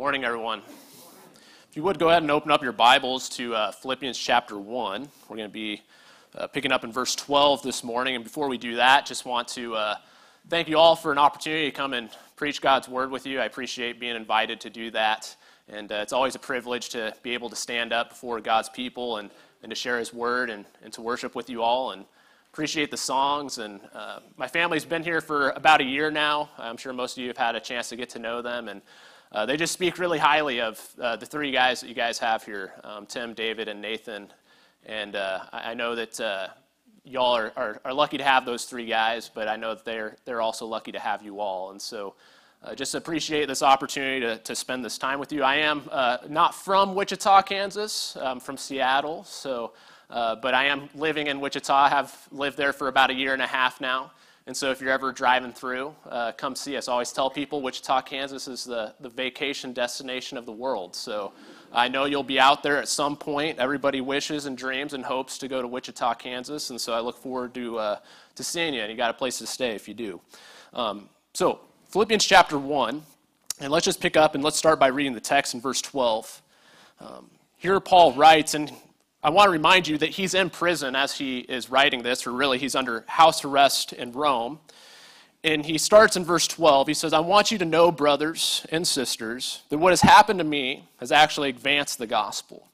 Morning, everyone. If you would go ahead and open up your Bibles to uh, Philippians chapter 1. We're going to be uh, picking up in verse 12 this morning. And before we do that, just want to uh, thank you all for an opportunity to come and preach God's word with you. I appreciate being invited to do that. And uh, it's always a privilege to be able to stand up before God's people and, and to share his word and, and to worship with you all. And appreciate the songs. And uh, my family's been here for about a year now. I'm sure most of you have had a chance to get to know them. And uh, they just speak really highly of uh, the three guys that you guys have here um, Tim, David, and Nathan. And uh, I know that uh, y'all are, are, are, lucky to have those three guys, but I know that they're, they're also lucky to have you all. And so uh, just appreciate this opportunity to, to spend this time with you. I am uh, not from Wichita, Kansas, I'm from Seattle, so, but I am living in Wichita. I have lived there for about a year and a half now. And so if you're ever driving through, uh, come see us. I always tell people Wichita, Kansas is the, the vacation destination of the world. So I know you'll be out there at some point. Everybody wishes and dreams and hopes to go to Wichita, Kansas. And so I look forward to, uh, to seeing you. And you got a place to stay if you do. Um, so Philippians chapter 1. And let's just pick up and let's start by reading the text in verse 12. Um, here Paul writes, and I want to remind you that he's in prison as he is writing this, or really, he's under house arrest in Rome. And he starts in verse 12. He says, I want you to know, brothers and sisters, that what has happened to me has actually advanced the gospel.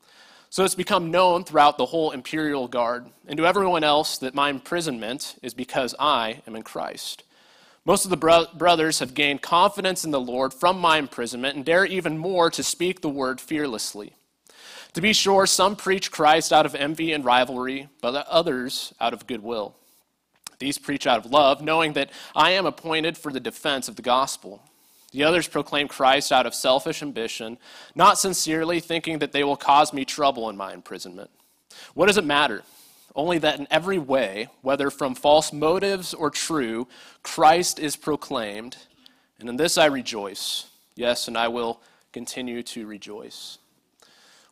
So it's become known throughout the whole imperial guard and to everyone else that my imprisonment is because I am in Christ. Most of the bro- brothers have gained confidence in the Lord from my imprisonment and dare even more to speak the word fearlessly. To be sure, some preach Christ out of envy and rivalry, but others out of goodwill. These preach out of love, knowing that I am appointed for the defense of the gospel. The others proclaim Christ out of selfish ambition, not sincerely, thinking that they will cause me trouble in my imprisonment. What does it matter? Only that in every way, whether from false motives or true, Christ is proclaimed, and in this I rejoice. Yes, and I will continue to rejoice.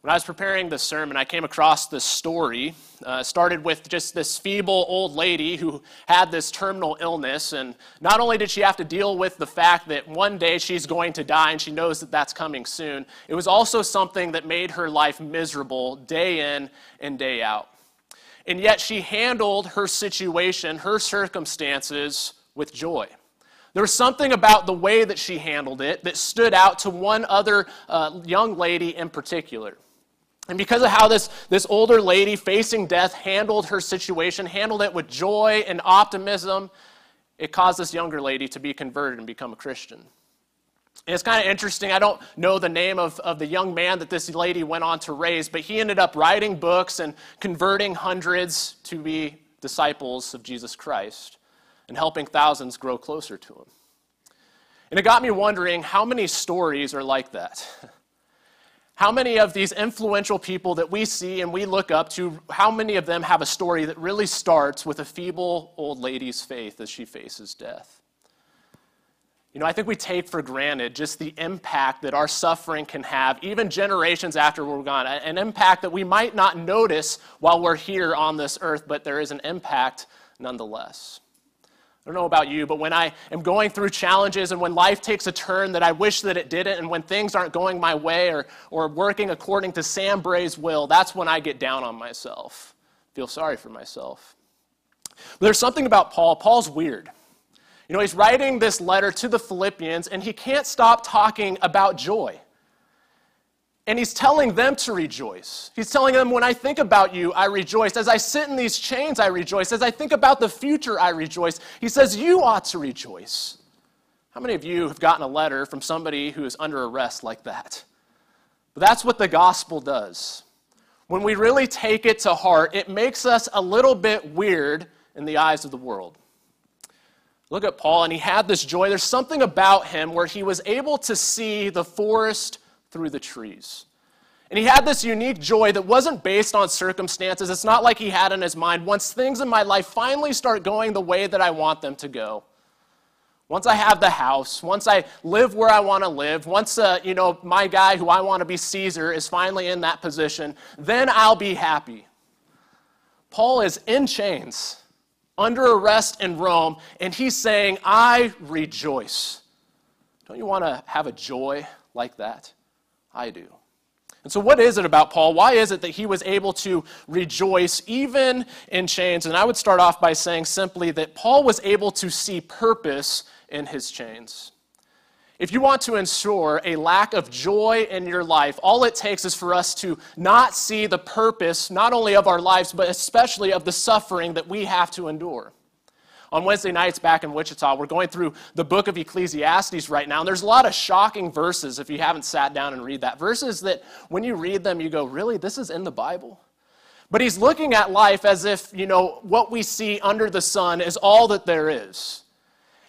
When I was preparing this sermon, I came across this story. Uh, started with just this feeble old lady who had this terminal illness. And not only did she have to deal with the fact that one day she's going to die and she knows that that's coming soon, it was also something that made her life miserable day in and day out. And yet she handled her situation, her circumstances, with joy. There was something about the way that she handled it that stood out to one other uh, young lady in particular. And because of how this, this older lady facing death handled her situation, handled it with joy and optimism, it caused this younger lady to be converted and become a Christian. And it's kind of interesting. I don't know the name of, of the young man that this lady went on to raise, but he ended up writing books and converting hundreds to be disciples of Jesus Christ and helping thousands grow closer to him. And it got me wondering how many stories are like that? How many of these influential people that we see and we look up to, how many of them have a story that really starts with a feeble old lady's faith as she faces death? You know, I think we take for granted just the impact that our suffering can have, even generations after we're gone, an impact that we might not notice while we're here on this earth, but there is an impact nonetheless. I don't know about you, but when I am going through challenges and when life takes a turn that I wish that it didn't, and when things aren't going my way or, or working according to Sam Bray's will, that's when I get down on myself, feel sorry for myself. But there's something about Paul. Paul's weird. You know, he's writing this letter to the Philippians, and he can't stop talking about joy. And he's telling them to rejoice. He's telling them, when I think about you, I rejoice. As I sit in these chains, I rejoice. As I think about the future, I rejoice. He says, You ought to rejoice. How many of you have gotten a letter from somebody who is under arrest like that? But that's what the gospel does. When we really take it to heart, it makes us a little bit weird in the eyes of the world. Look at Paul, and he had this joy. There's something about him where he was able to see the forest through the trees. And he had this unique joy that wasn't based on circumstances. It's not like he had in his mind, once things in my life finally start going the way that I want them to go, once I have the house, once I live where I want to live, once uh, you know my guy who I want to be Caesar is finally in that position, then I'll be happy. Paul is in chains, under arrest in Rome, and he's saying, "I rejoice." Don't you want to have a joy like that? I do. And so, what is it about Paul? Why is it that he was able to rejoice even in chains? And I would start off by saying simply that Paul was able to see purpose in his chains. If you want to ensure a lack of joy in your life, all it takes is for us to not see the purpose, not only of our lives, but especially of the suffering that we have to endure on Wednesday nights back in Wichita, we're going through the book of Ecclesiastes right now, and there's a lot of shocking verses if you haven't sat down and read that. Verses that when you read them, you go, really, this is in the Bible? But he's looking at life as if, you know, what we see under the sun is all that there is.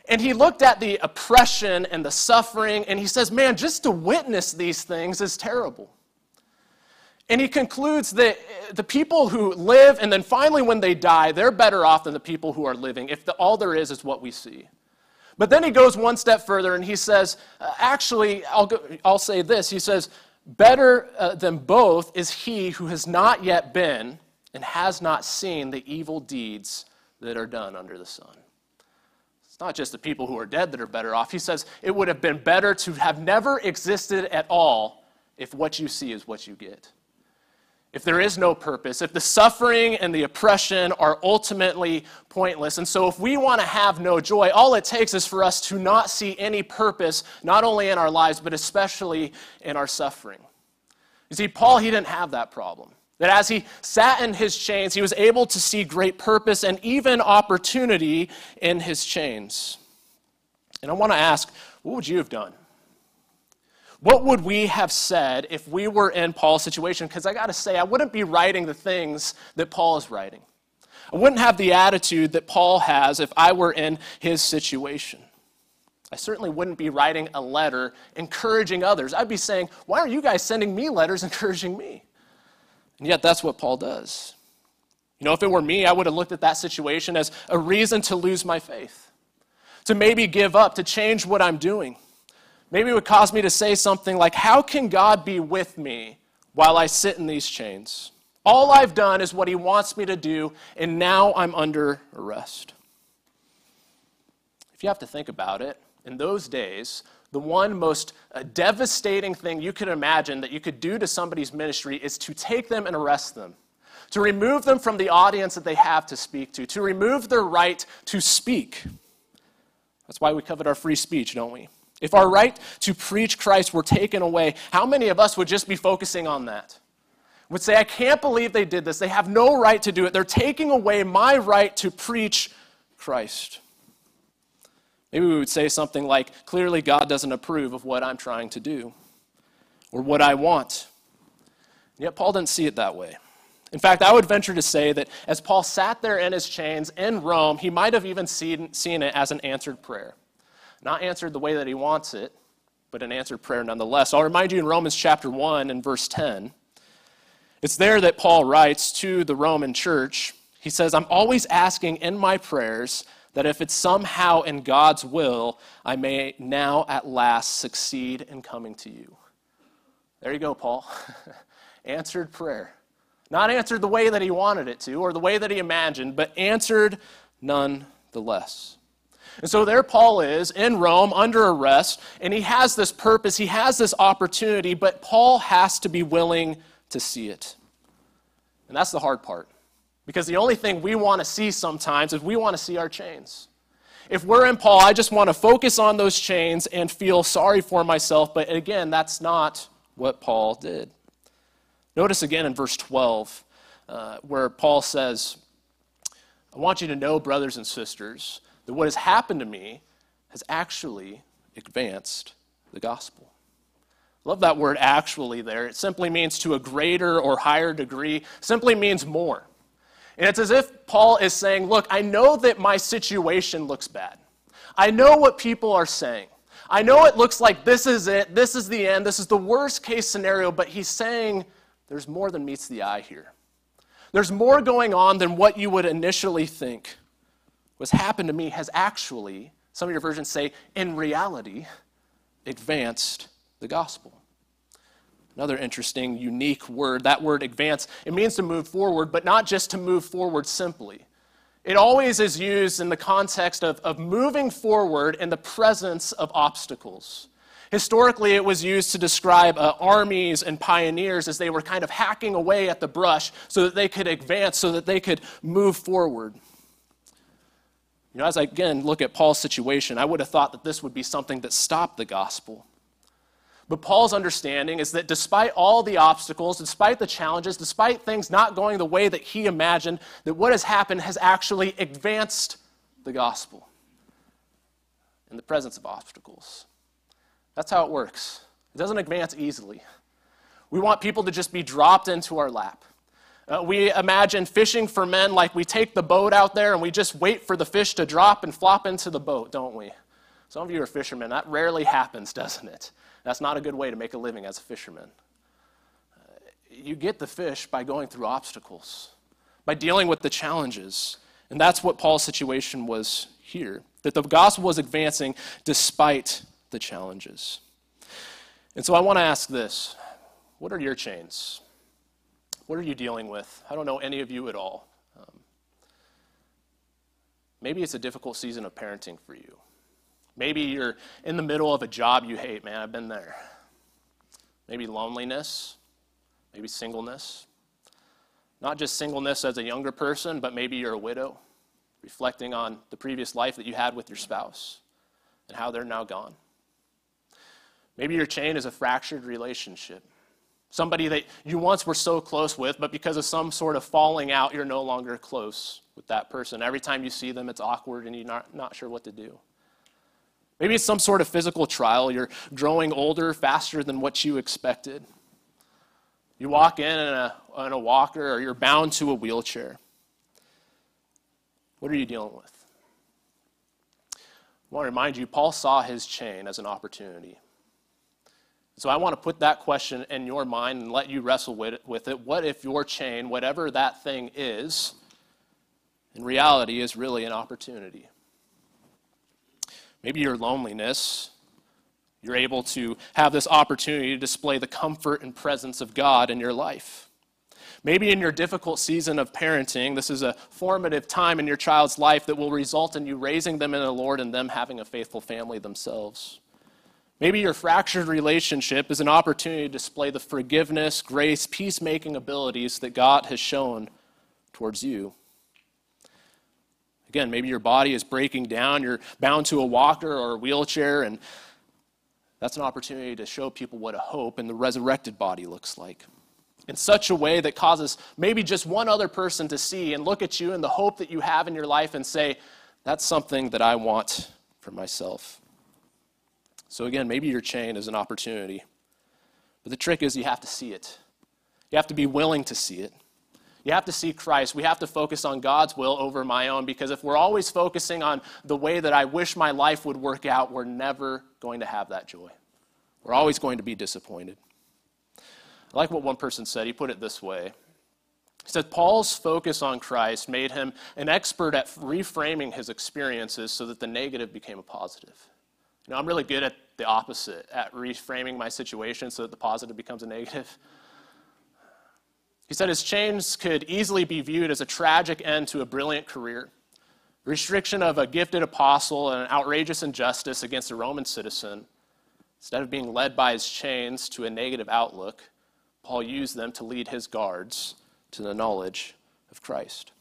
And he looked at the oppression and the suffering, and he says, man, just to witness these things is terrible. And he concludes that the people who live and then finally when they die, they're better off than the people who are living if the, all there is is what we see. But then he goes one step further and he says, uh, actually, I'll, go, I'll say this. He says, better uh, than both is he who has not yet been and has not seen the evil deeds that are done under the sun. It's not just the people who are dead that are better off. He says it would have been better to have never existed at all if what you see is what you get if there is no purpose, if the suffering and the oppression are ultimately pointless. And so, if we want to have no joy, all it takes is for us to not see any purpose, not only in our lives, but especially in our suffering. You see, Paul, he didn't have that problem. That as he sat in his chains, he was able to see great purpose and even opportunity in his chains. And I want to ask, what would you have done? What would we have said if we were in Paul's situation? Because I got to say, I wouldn't be writing the things that Paul is writing. I wouldn't have the attitude that Paul has if I were in his situation. I certainly wouldn't be writing a letter encouraging others. I'd be saying, Why are you guys sending me letters encouraging me? And yet, that's what Paul does. You know, if it were me, I would have looked at that situation as a reason to lose my faith, to maybe give up, to change what I'm doing. Maybe it would cause me to say something like, How can God be with me while I sit in these chains? All I've done is what He wants me to do, and now I'm under arrest. If you have to think about it, in those days, the one most uh, devastating thing you could imagine that you could do to somebody's ministry is to take them and arrest them, to remove them from the audience that they have to speak to, to remove their right to speak. That's why we covet our free speech, don't we? If our right to preach Christ were taken away, how many of us would just be focusing on that? Would say, I can't believe they did this. They have no right to do it. They're taking away my right to preach Christ. Maybe we would say something like, clearly God doesn't approve of what I'm trying to do or what I want. And yet, Paul didn't see it that way. In fact, I would venture to say that as Paul sat there in his chains in Rome, he might have even seen, seen it as an answered prayer. Not answered the way that he wants it, but an answered prayer nonetheless. I'll remind you in Romans chapter 1 and verse 10. It's there that Paul writes to the Roman church. He says, I'm always asking in my prayers that if it's somehow in God's will, I may now at last succeed in coming to you. There you go, Paul. answered prayer. Not answered the way that he wanted it to or the way that he imagined, but answered nonetheless. And so there Paul is in Rome under arrest, and he has this purpose, he has this opportunity, but Paul has to be willing to see it. And that's the hard part. Because the only thing we want to see sometimes is we want to see our chains. If we're in Paul, I just want to focus on those chains and feel sorry for myself, but again, that's not what Paul did. Notice again in verse 12, uh, where Paul says, I want you to know, brothers and sisters, that what has happened to me has actually advanced the gospel. Love that word actually there. It simply means to a greater or higher degree, simply means more. And it's as if Paul is saying, Look, I know that my situation looks bad. I know what people are saying. I know it looks like this is it, this is the end, this is the worst case scenario, but he's saying there's more than meets the eye here. There's more going on than what you would initially think what's happened to me has actually, some of your versions say, in reality, advanced the gospel. Another interesting, unique word, that word advance, it means to move forward, but not just to move forward simply. It always is used in the context of, of moving forward in the presence of obstacles. Historically, it was used to describe uh, armies and pioneers as they were kind of hacking away at the brush so that they could advance, so that they could move forward. You know, as I again look at Paul's situation, I would have thought that this would be something that stopped the gospel. But Paul's understanding is that despite all the obstacles, despite the challenges, despite things not going the way that he imagined, that what has happened has actually advanced the gospel in the presence of obstacles. That's how it works. It doesn't advance easily. We want people to just be dropped into our lap. Uh, we imagine fishing for men like we take the boat out there and we just wait for the fish to drop and flop into the boat, don't we? Some of you are fishermen. That rarely happens, doesn't it? That's not a good way to make a living as a fisherman. Uh, you get the fish by going through obstacles, by dealing with the challenges. And that's what Paul's situation was here that the gospel was advancing despite the challenges. And so I want to ask this what are your chains? What are you dealing with? I don't know any of you at all. Um, maybe it's a difficult season of parenting for you. Maybe you're in the middle of a job you hate, man. I've been there. Maybe loneliness, maybe singleness. Not just singleness as a younger person, but maybe you're a widow, reflecting on the previous life that you had with your spouse and how they're now gone. Maybe your chain is a fractured relationship. Somebody that you once were so close with, but because of some sort of falling out, you're no longer close with that person. Every time you see them, it's awkward and you're not, not sure what to do. Maybe it's some sort of physical trial. You're growing older faster than what you expected. You walk in in a, in a walker or you're bound to a wheelchair. What are you dealing with? I want to remind you, Paul saw his chain as an opportunity. So I want to put that question in your mind and let you wrestle with it, with it. What if your chain, whatever that thing is, in reality is really an opportunity? Maybe your loneliness, you're able to have this opportunity to display the comfort and presence of God in your life. Maybe in your difficult season of parenting, this is a formative time in your child's life that will result in you raising them in the Lord and them having a faithful family themselves. Maybe your fractured relationship is an opportunity to display the forgiveness, grace, peacemaking abilities that God has shown towards you. Again, maybe your body is breaking down, you're bound to a walker or a wheelchair, and that's an opportunity to show people what a hope in the resurrected body looks like. In such a way that causes maybe just one other person to see and look at you and the hope that you have in your life and say, that's something that I want for myself. So, again, maybe your chain is an opportunity. But the trick is you have to see it. You have to be willing to see it. You have to see Christ. We have to focus on God's will over my own because if we're always focusing on the way that I wish my life would work out, we're never going to have that joy. We're always going to be disappointed. I like what one person said. He put it this way He said, Paul's focus on Christ made him an expert at reframing his experiences so that the negative became a positive. You know, I'm really good at the opposite, at reframing my situation so that the positive becomes a negative. He said his chains could easily be viewed as a tragic end to a brilliant career. Restriction of a gifted apostle and an outrageous injustice against a Roman citizen. Instead of being led by his chains to a negative outlook, Paul used them to lead his guards to the knowledge of Christ.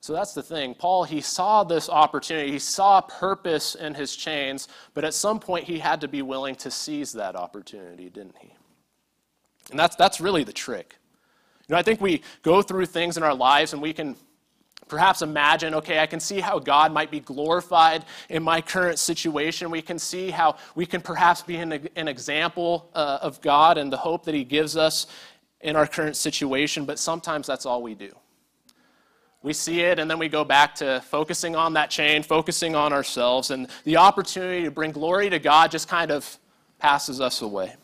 So that's the thing. Paul, he saw this opportunity. He saw purpose in his chains, but at some point he had to be willing to seize that opportunity, didn't he? And that's, that's really the trick. You know, I think we go through things in our lives and we can perhaps imagine, okay, I can see how God might be glorified in my current situation. We can see how we can perhaps be an, an example uh, of God and the hope that He gives us in our current situation, but sometimes that's all we do. We see it, and then we go back to focusing on that chain, focusing on ourselves, and the opportunity to bring glory to God just kind of passes us away.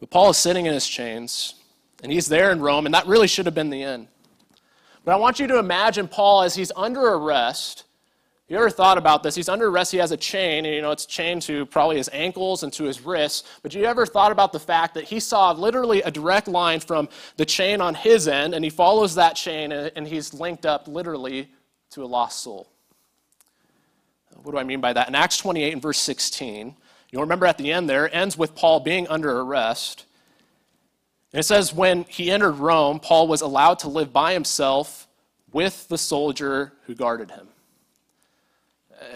But Paul is sitting in his chains, and he's there in Rome, and that really should have been the end. But I want you to imagine Paul as he's under arrest. You ever thought about this? He's under arrest. He has a chain, and you know it's chained to probably his ankles and to his wrists. But you ever thought about the fact that he saw literally a direct line from the chain on his end, and he follows that chain, and he's linked up literally to a lost soul? What do I mean by that? In Acts 28 and verse 16, You'll remember at the end there, it ends with Paul being under arrest. And it says, when he entered Rome, Paul was allowed to live by himself with the soldier who guarded him.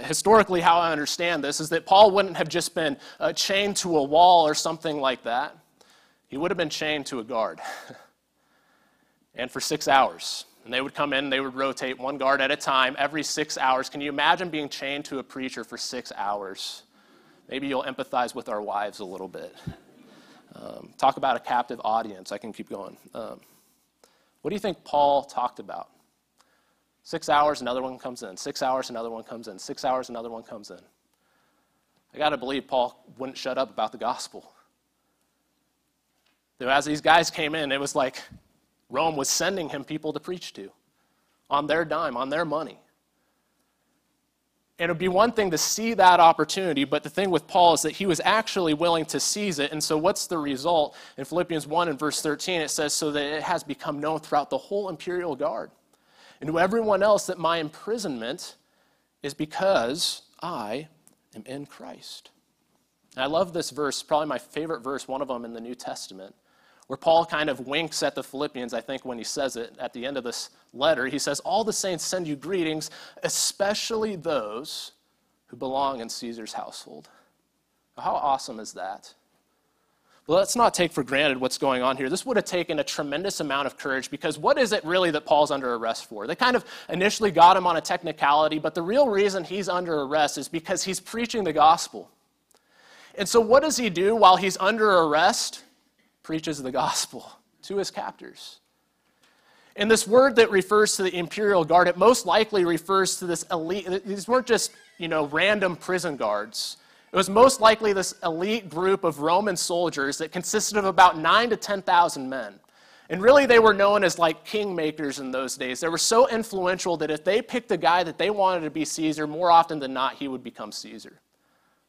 Historically, how I understand this is that Paul wouldn't have just been uh, chained to a wall or something like that, he would have been chained to a guard. and for six hours. And they would come in, they would rotate one guard at a time every six hours. Can you imagine being chained to a preacher for six hours? Maybe you'll empathize with our wives a little bit. Um, talk about a captive audience. I can keep going. Um, what do you think Paul talked about? Six hours, another one comes in. Six hours, another one comes in. Six hours, another one comes in. I got to believe Paul wouldn't shut up about the gospel. As these guys came in, it was like Rome was sending him people to preach to on their dime, on their money. And it would be one thing to see that opportunity, but the thing with Paul is that he was actually willing to seize it. And so, what's the result? In Philippians 1 and verse 13, it says, So that it has become known throughout the whole imperial guard and to everyone else that my imprisonment is because I am in Christ. And I love this verse, probably my favorite verse, one of them in the New Testament where Paul kind of winks at the Philippians, I think, when he says it at the end of this letter. He says, All the saints send you greetings, especially those who belong in Caesar's household. How awesome is that? Let's not take for granted what's going on here. This would have taken a tremendous amount of courage because what is it really that Paul's under arrest for? They kind of initially got him on a technicality, but the real reason he's under arrest is because he's preaching the gospel. And so, what does he do while he's under arrest? preaches the gospel to his captors. And this word that refers to the imperial guard, it most likely refers to this elite. These weren't just, you know, random prison guards. It was most likely this elite group of Roman soldiers that consisted of about nine to 10,000 men. And really, they were known as like kingmakers in those days. They were so influential that if they picked a guy that they wanted to be Caesar, more often than not, he would become Caesar.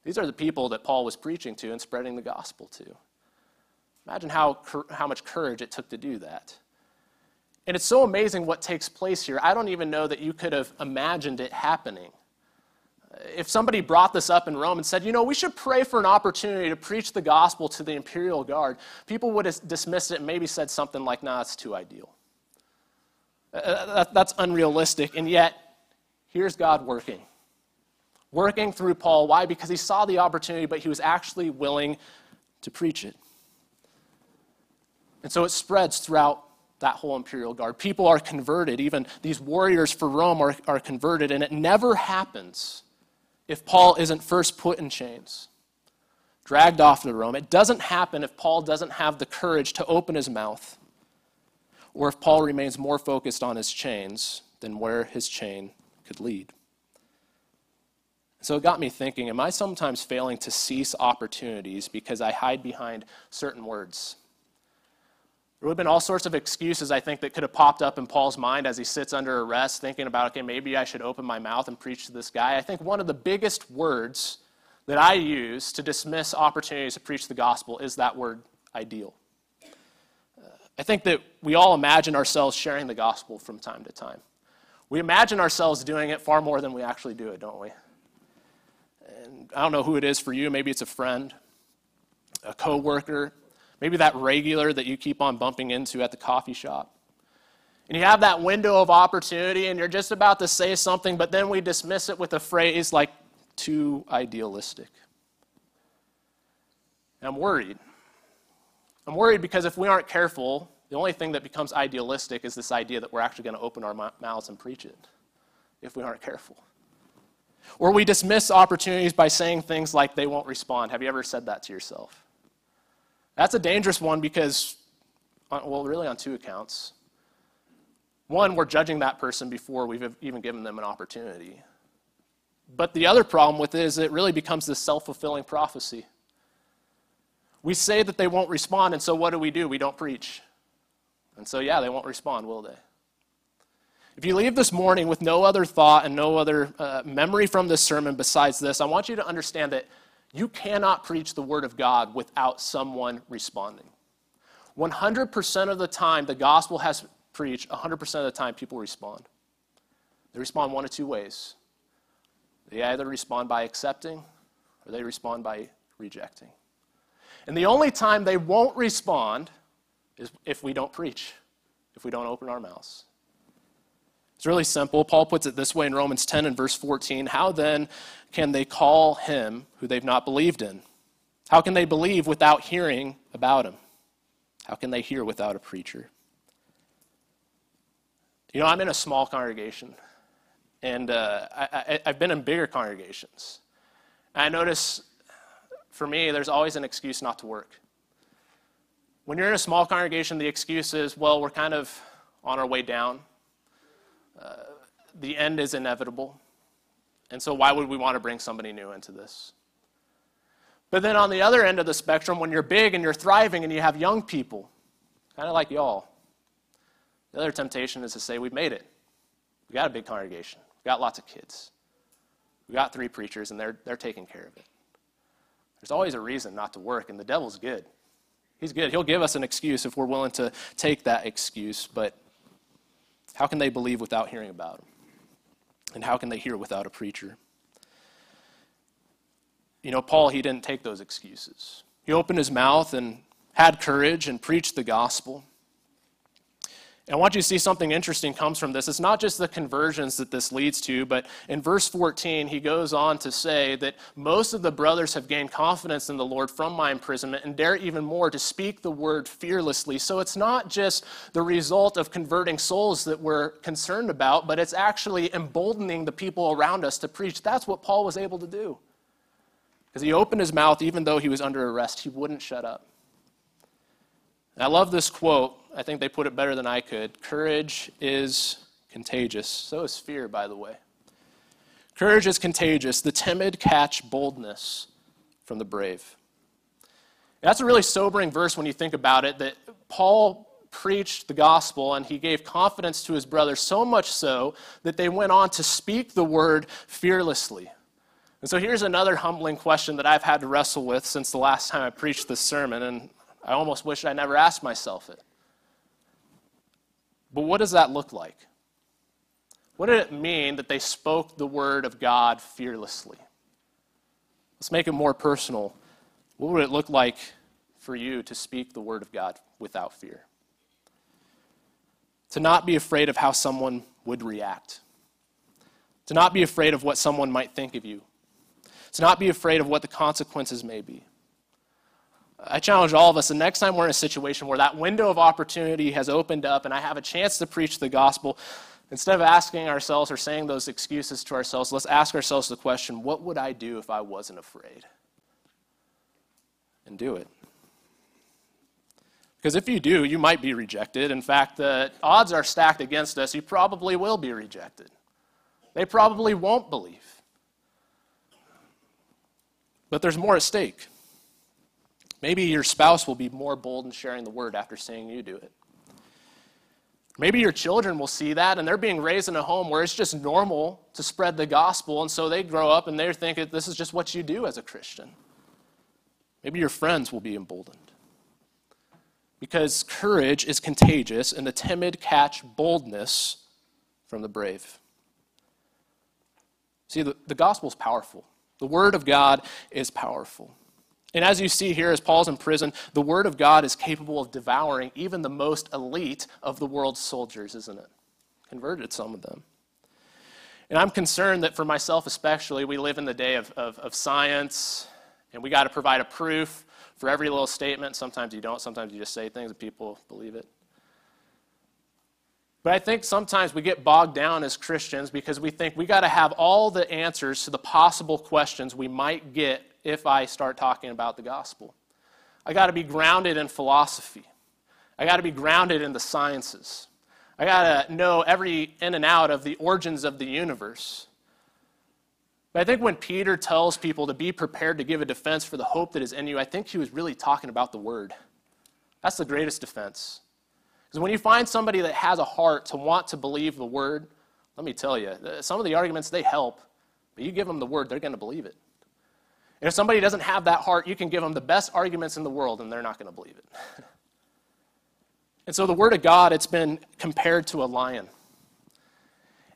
These are the people that Paul was preaching to and spreading the gospel to. Imagine how, how much courage it took to do that. And it's so amazing what takes place here. I don't even know that you could have imagined it happening. If somebody brought this up in Rome and said, you know, we should pray for an opportunity to preach the gospel to the imperial guard, people would have dismissed it and maybe said something like, nah, it's too ideal. Uh, uh, that's unrealistic. And yet, here's God working. Working through Paul. Why? Because he saw the opportunity, but he was actually willing to preach it. And so it spreads throughout that whole imperial guard. People are converted. Even these warriors for Rome are, are converted. And it never happens if Paul isn't first put in chains, dragged off to Rome. It doesn't happen if Paul doesn't have the courage to open his mouth, or if Paul remains more focused on his chains than where his chain could lead. So it got me thinking am I sometimes failing to seize opportunities because I hide behind certain words? There would have been all sorts of excuses, I think, that could have popped up in Paul's mind as he sits under arrest, thinking about, okay, maybe I should open my mouth and preach to this guy. I think one of the biggest words that I use to dismiss opportunities to preach the gospel is that word ideal. Uh, I think that we all imagine ourselves sharing the gospel from time to time. We imagine ourselves doing it far more than we actually do it, don't we? And I don't know who it is for you. Maybe it's a friend, a coworker, Maybe that regular that you keep on bumping into at the coffee shop. And you have that window of opportunity and you're just about to say something, but then we dismiss it with a phrase like, too idealistic. And I'm worried. I'm worried because if we aren't careful, the only thing that becomes idealistic is this idea that we're actually going to open our mouths and preach it if we aren't careful. Or we dismiss opportunities by saying things like, they won't respond. Have you ever said that to yourself? That's a dangerous one because, well, really on two accounts. One, we're judging that person before we've even given them an opportunity. But the other problem with it is it really becomes this self fulfilling prophecy. We say that they won't respond, and so what do we do? We don't preach. And so, yeah, they won't respond, will they? If you leave this morning with no other thought and no other uh, memory from this sermon besides this, I want you to understand that you cannot preach the Word of God without someone responding. 100% of the time the gospel has preached, 100% of the time people respond. They respond one of two ways. They either respond by accepting or they respond by rejecting. And the only time they won't respond is if we don't preach, if we don't open our mouths. It's really simple. Paul puts it this way in Romans 10 and verse 14 How then can they call him who they've not believed in? How can they believe without hearing about him? How can they hear without a preacher? You know, I'm in a small congregation, and uh, I, have been in bigger congregations. I notice for me, there's always an excuse not to work. When you're in a small congregation, the excuse is, well, we're kind of on our way down. The end is inevitable. And so, why would we want to bring somebody new into this? But then on the other end of the spectrum, when you're big and you're thriving and you have young people, kind of like y'all, the other temptation is to say, We've made it. We got a big congregation, we got lots of kids, we got three preachers, and they're, they're taking care of it. There's always a reason not to work, and the devil's good. He's good. He'll give us an excuse if we're willing to take that excuse, but how can they believe without hearing about him? And how can they hear without a preacher? You know, Paul, he didn't take those excuses. He opened his mouth and had courage and preached the gospel. And I want you to see something interesting comes from this. It's not just the conversions that this leads to, but in verse 14, he goes on to say that most of the brothers have gained confidence in the Lord from my imprisonment and dare even more to speak the word fearlessly. So it's not just the result of converting souls that we're concerned about, but it's actually emboldening the people around us to preach. That's what Paul was able to do. Because he opened his mouth, even though he was under arrest, he wouldn't shut up. I love this quote I think they put it better than I could. Courage is contagious. So is fear, by the way. Courage is contagious. The timid catch boldness from the brave. That's a really sobering verse when you think about it that Paul preached the gospel and he gave confidence to his brothers, so much so that they went on to speak the word fearlessly. And so here's another humbling question that I've had to wrestle with since the last time I preached this sermon, and I almost wish I never asked myself it. But what does that look like? What did it mean that they spoke the word of God fearlessly? Let's make it more personal. What would it look like for you to speak the word of God without fear? To not be afraid of how someone would react. To not be afraid of what someone might think of you. To not be afraid of what the consequences may be. I challenge all of us the next time we're in a situation where that window of opportunity has opened up and I have a chance to preach the gospel, instead of asking ourselves or saying those excuses to ourselves, let's ask ourselves the question what would I do if I wasn't afraid? And do it. Because if you do, you might be rejected. In fact, the odds are stacked against us. You probably will be rejected. They probably won't believe. But there's more at stake. Maybe your spouse will be more bold in sharing the word after seeing you do it. Maybe your children will see that and they're being raised in a home where it's just normal to spread the gospel, and so they grow up and they're thinking this is just what you do as a Christian. Maybe your friends will be emboldened. Because courage is contagious, and the timid catch boldness from the brave. See, the, the gospel is powerful, the word of God is powerful. And as you see here, as Paul's in prison, the Word of God is capable of devouring even the most elite of the world's soldiers, isn't it? Converted some of them. And I'm concerned that for myself especially, we live in the day of, of, of science, and we got to provide a proof for every little statement. Sometimes you don't, sometimes you just say things and people believe it. But I think sometimes we get bogged down as Christians because we think we got to have all the answers to the possible questions we might get if I start talking about the gospel. I got to be grounded in philosophy. I got to be grounded in the sciences. I got to know every in and out of the origins of the universe. But I think when Peter tells people to be prepared to give a defense for the hope that is in you, I think he was really talking about the word. That's the greatest defense. Because when you find somebody that has a heart to want to believe the word, let me tell you, some of the arguments they help, but you give them the word, they're going to believe it. And if somebody doesn't have that heart, you can give them the best arguments in the world and they're not going to believe it. and so the word of God, it's been compared to a lion.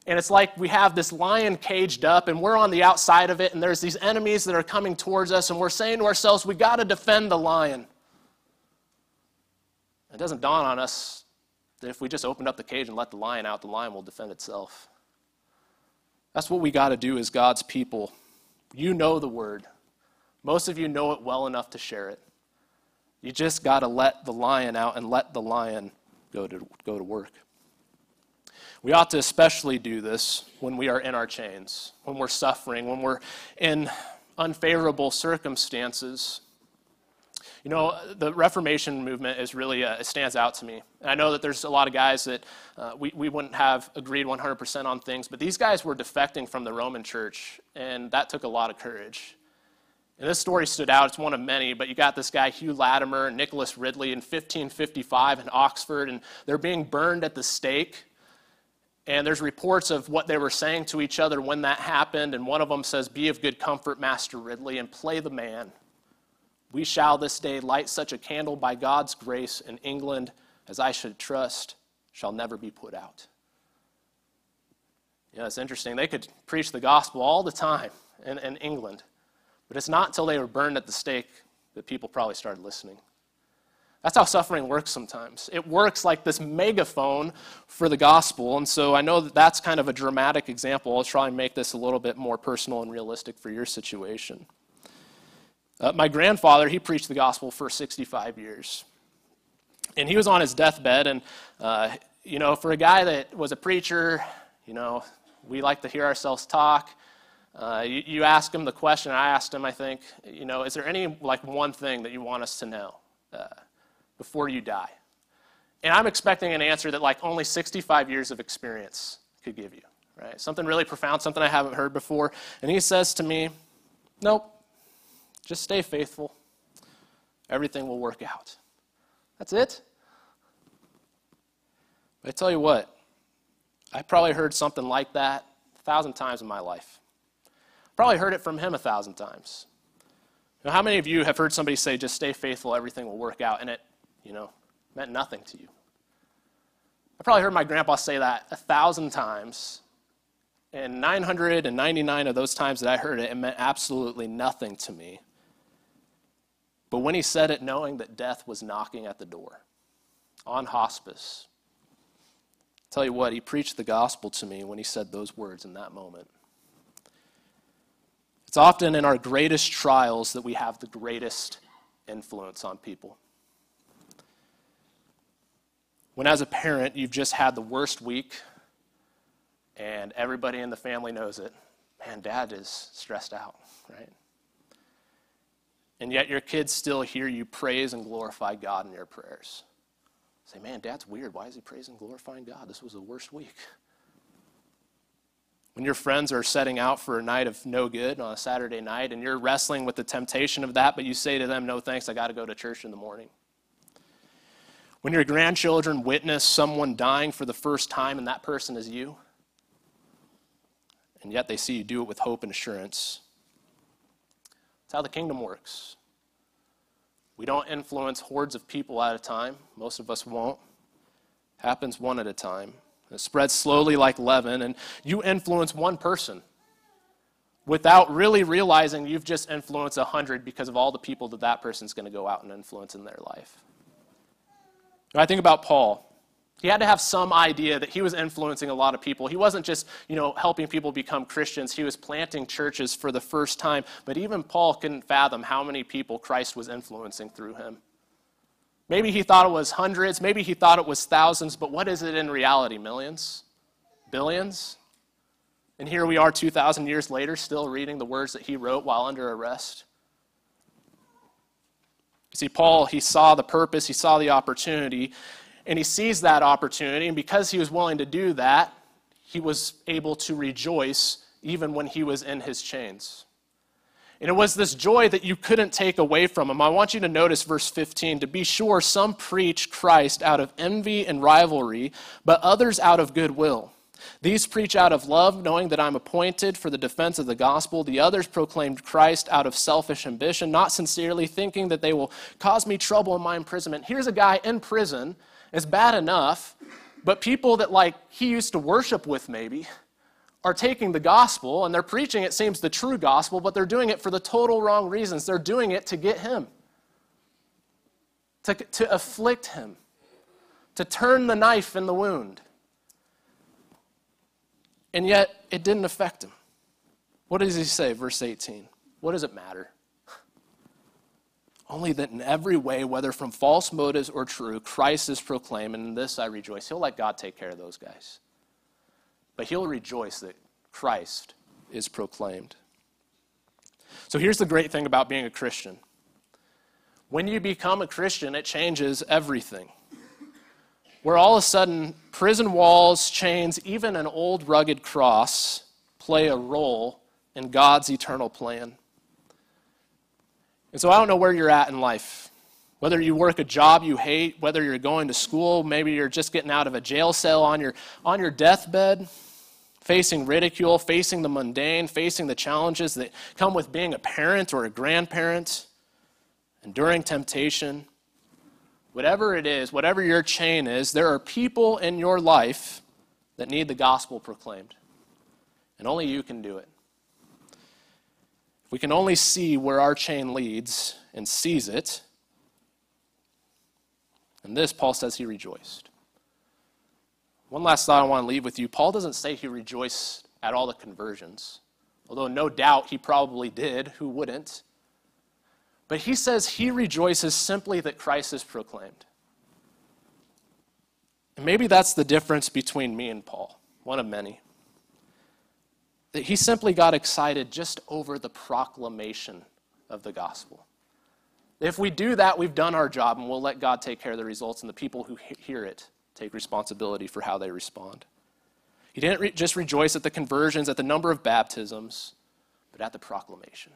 And it's like we have this lion caged up, and we're on the outside of it, and there's these enemies that are coming towards us, and we're saying to ourselves, we got to defend the lion. It doesn't dawn on us that if we just opened up the cage and let the lion out, the lion will defend itself. That's what we got to do as God's people. You know the word. Most of you know it well enough to share it. You just got to let the lion out and let the lion go to, go to work. We ought to especially do this when we are in our chains, when we're suffering, when we're in unfavorable circumstances. You know, the Reformation movement is really, uh, it stands out to me. And I know that there's a lot of guys that uh, we, we wouldn't have agreed 100% on things, but these guys were defecting from the Roman church, and that took a lot of courage. And this story stood out. It's one of many, but you got this guy, Hugh Latimer, and Nicholas Ridley in 1555 in Oxford, and they're being burned at the stake. And there's reports of what they were saying to each other when that happened. And one of them says, Be of good comfort, Master Ridley, and play the man. We shall this day light such a candle by God's grace in England as I should trust shall never be put out. Yeah, it's interesting. They could preach the gospel all the time in, in England, but it's not until they were burned at the stake that people probably started listening. That's how suffering works sometimes. It works like this megaphone for the gospel. And so I know that that's kind of a dramatic example. I'll try and make this a little bit more personal and realistic for your situation. Uh, my grandfather, he preached the gospel for 65 years. And he was on his deathbed. And, uh, you know, for a guy that was a preacher, you know, we like to hear ourselves talk. Uh, you, you ask him the question, I asked him, I think, you know, is there any, like, one thing that you want us to know? Uh, before you die? And I'm expecting an answer that like only 65 years of experience could give you, right? Something really profound, something I haven't heard before. And he says to me, Nope, just stay faithful. Everything will work out. That's it. But I tell you what, I probably heard something like that a thousand times in my life. Probably heard it from him a thousand times. How many of you have heard somebody say, just stay faithful, everything will work out, and it you know, meant nothing to you. I probably heard my grandpa say that a thousand times. And 999 of those times that I heard it, it meant absolutely nothing to me. But when he said it, knowing that death was knocking at the door on hospice, I'll tell you what, he preached the gospel to me when he said those words in that moment. It's often in our greatest trials that we have the greatest influence on people. When, as a parent, you've just had the worst week and everybody in the family knows it, man, dad is stressed out, right? And yet your kids still hear you praise and glorify God in your prayers. Say, man, dad's weird. Why is he praising and glorifying God? This was the worst week. When your friends are setting out for a night of no good on a Saturday night and you're wrestling with the temptation of that, but you say to them, no thanks, I got to go to church in the morning. When your grandchildren witness someone dying for the first time and that person is you, and yet they see you do it with hope and assurance. That's how the kingdom works. We don't influence hordes of people at a time. Most of us won't. Happens one at a time. It spreads slowly like leaven, and you influence one person without really realizing you've just influenced a hundred because of all the people that that person's going to go out and influence in their life. When I think about Paul, he had to have some idea that he was influencing a lot of people. He wasn't just, you know, helping people become Christians. He was planting churches for the first time. But even Paul couldn't fathom how many people Christ was influencing through him. Maybe he thought it was hundreds, maybe he thought it was thousands, but what is it in reality? Millions? Billions? And here we are 2,000 years later, still reading the words that he wrote while under arrest. You see, Paul, he saw the purpose, he saw the opportunity, and he sees that opportunity. And because he was willing to do that, he was able to rejoice even when he was in his chains. And it was this joy that you couldn't take away from him. I want you to notice verse 15. To be sure, some preach Christ out of envy and rivalry, but others out of goodwill. These preach out of love, knowing that I'm appointed for the defense of the gospel. The others proclaimed Christ out of selfish ambition, not sincerely, thinking that they will cause me trouble in my imprisonment. Here's a guy in prison. It's bad enough, but people that like he used to worship with maybe are taking the gospel and they're preaching, it seems, the true gospel, but they're doing it for the total wrong reasons. They're doing it to get him, to, to afflict him, to turn the knife in the wound. And yet, it didn't affect him. What does he say, verse 18? What does it matter? Only that in every way, whether from false motives or true, Christ is proclaimed, and in this I rejoice. He'll let God take care of those guys. But he'll rejoice that Christ is proclaimed. So here's the great thing about being a Christian when you become a Christian, it changes everything. Where all of a sudden, prison walls, chains, even an old rugged cross play a role in God's eternal plan. And so I don't know where you're at in life. Whether you work a job you hate, whether you're going to school, maybe you're just getting out of a jail cell on your, on your deathbed, facing ridicule, facing the mundane, facing the challenges that come with being a parent or a grandparent, enduring temptation. Whatever it is, whatever your chain is, there are people in your life that need the gospel proclaimed. And only you can do it. If we can only see where our chain leads and seize it, and this, Paul says he rejoiced. One last thought I want to leave with you. Paul doesn't say he rejoiced at all the conversions, although no doubt he probably did. Who wouldn't? But he says he rejoices simply that Christ is proclaimed. And maybe that's the difference between me and Paul, one of many that he simply got excited just over the proclamation of the gospel. If we do that, we've done our job and we'll let God take care of the results, and the people who hear it take responsibility for how they respond. He didn't re- just rejoice at the conversions, at the number of baptisms, but at the proclamation.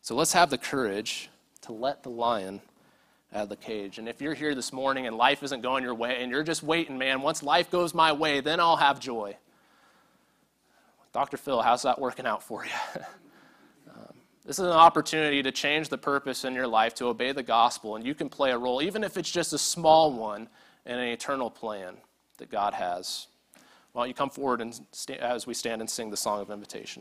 So let's have the courage to let the lion out of the cage. And if you're here this morning and life isn't going your way and you're just waiting, man, once life goes my way, then I'll have joy. Dr. Phil, how's that working out for you? um, this is an opportunity to change the purpose in your life, to obey the gospel, and you can play a role, even if it's just a small one, in an eternal plan that God has. Why don't you come forward and st- as we stand and sing the song of invitation?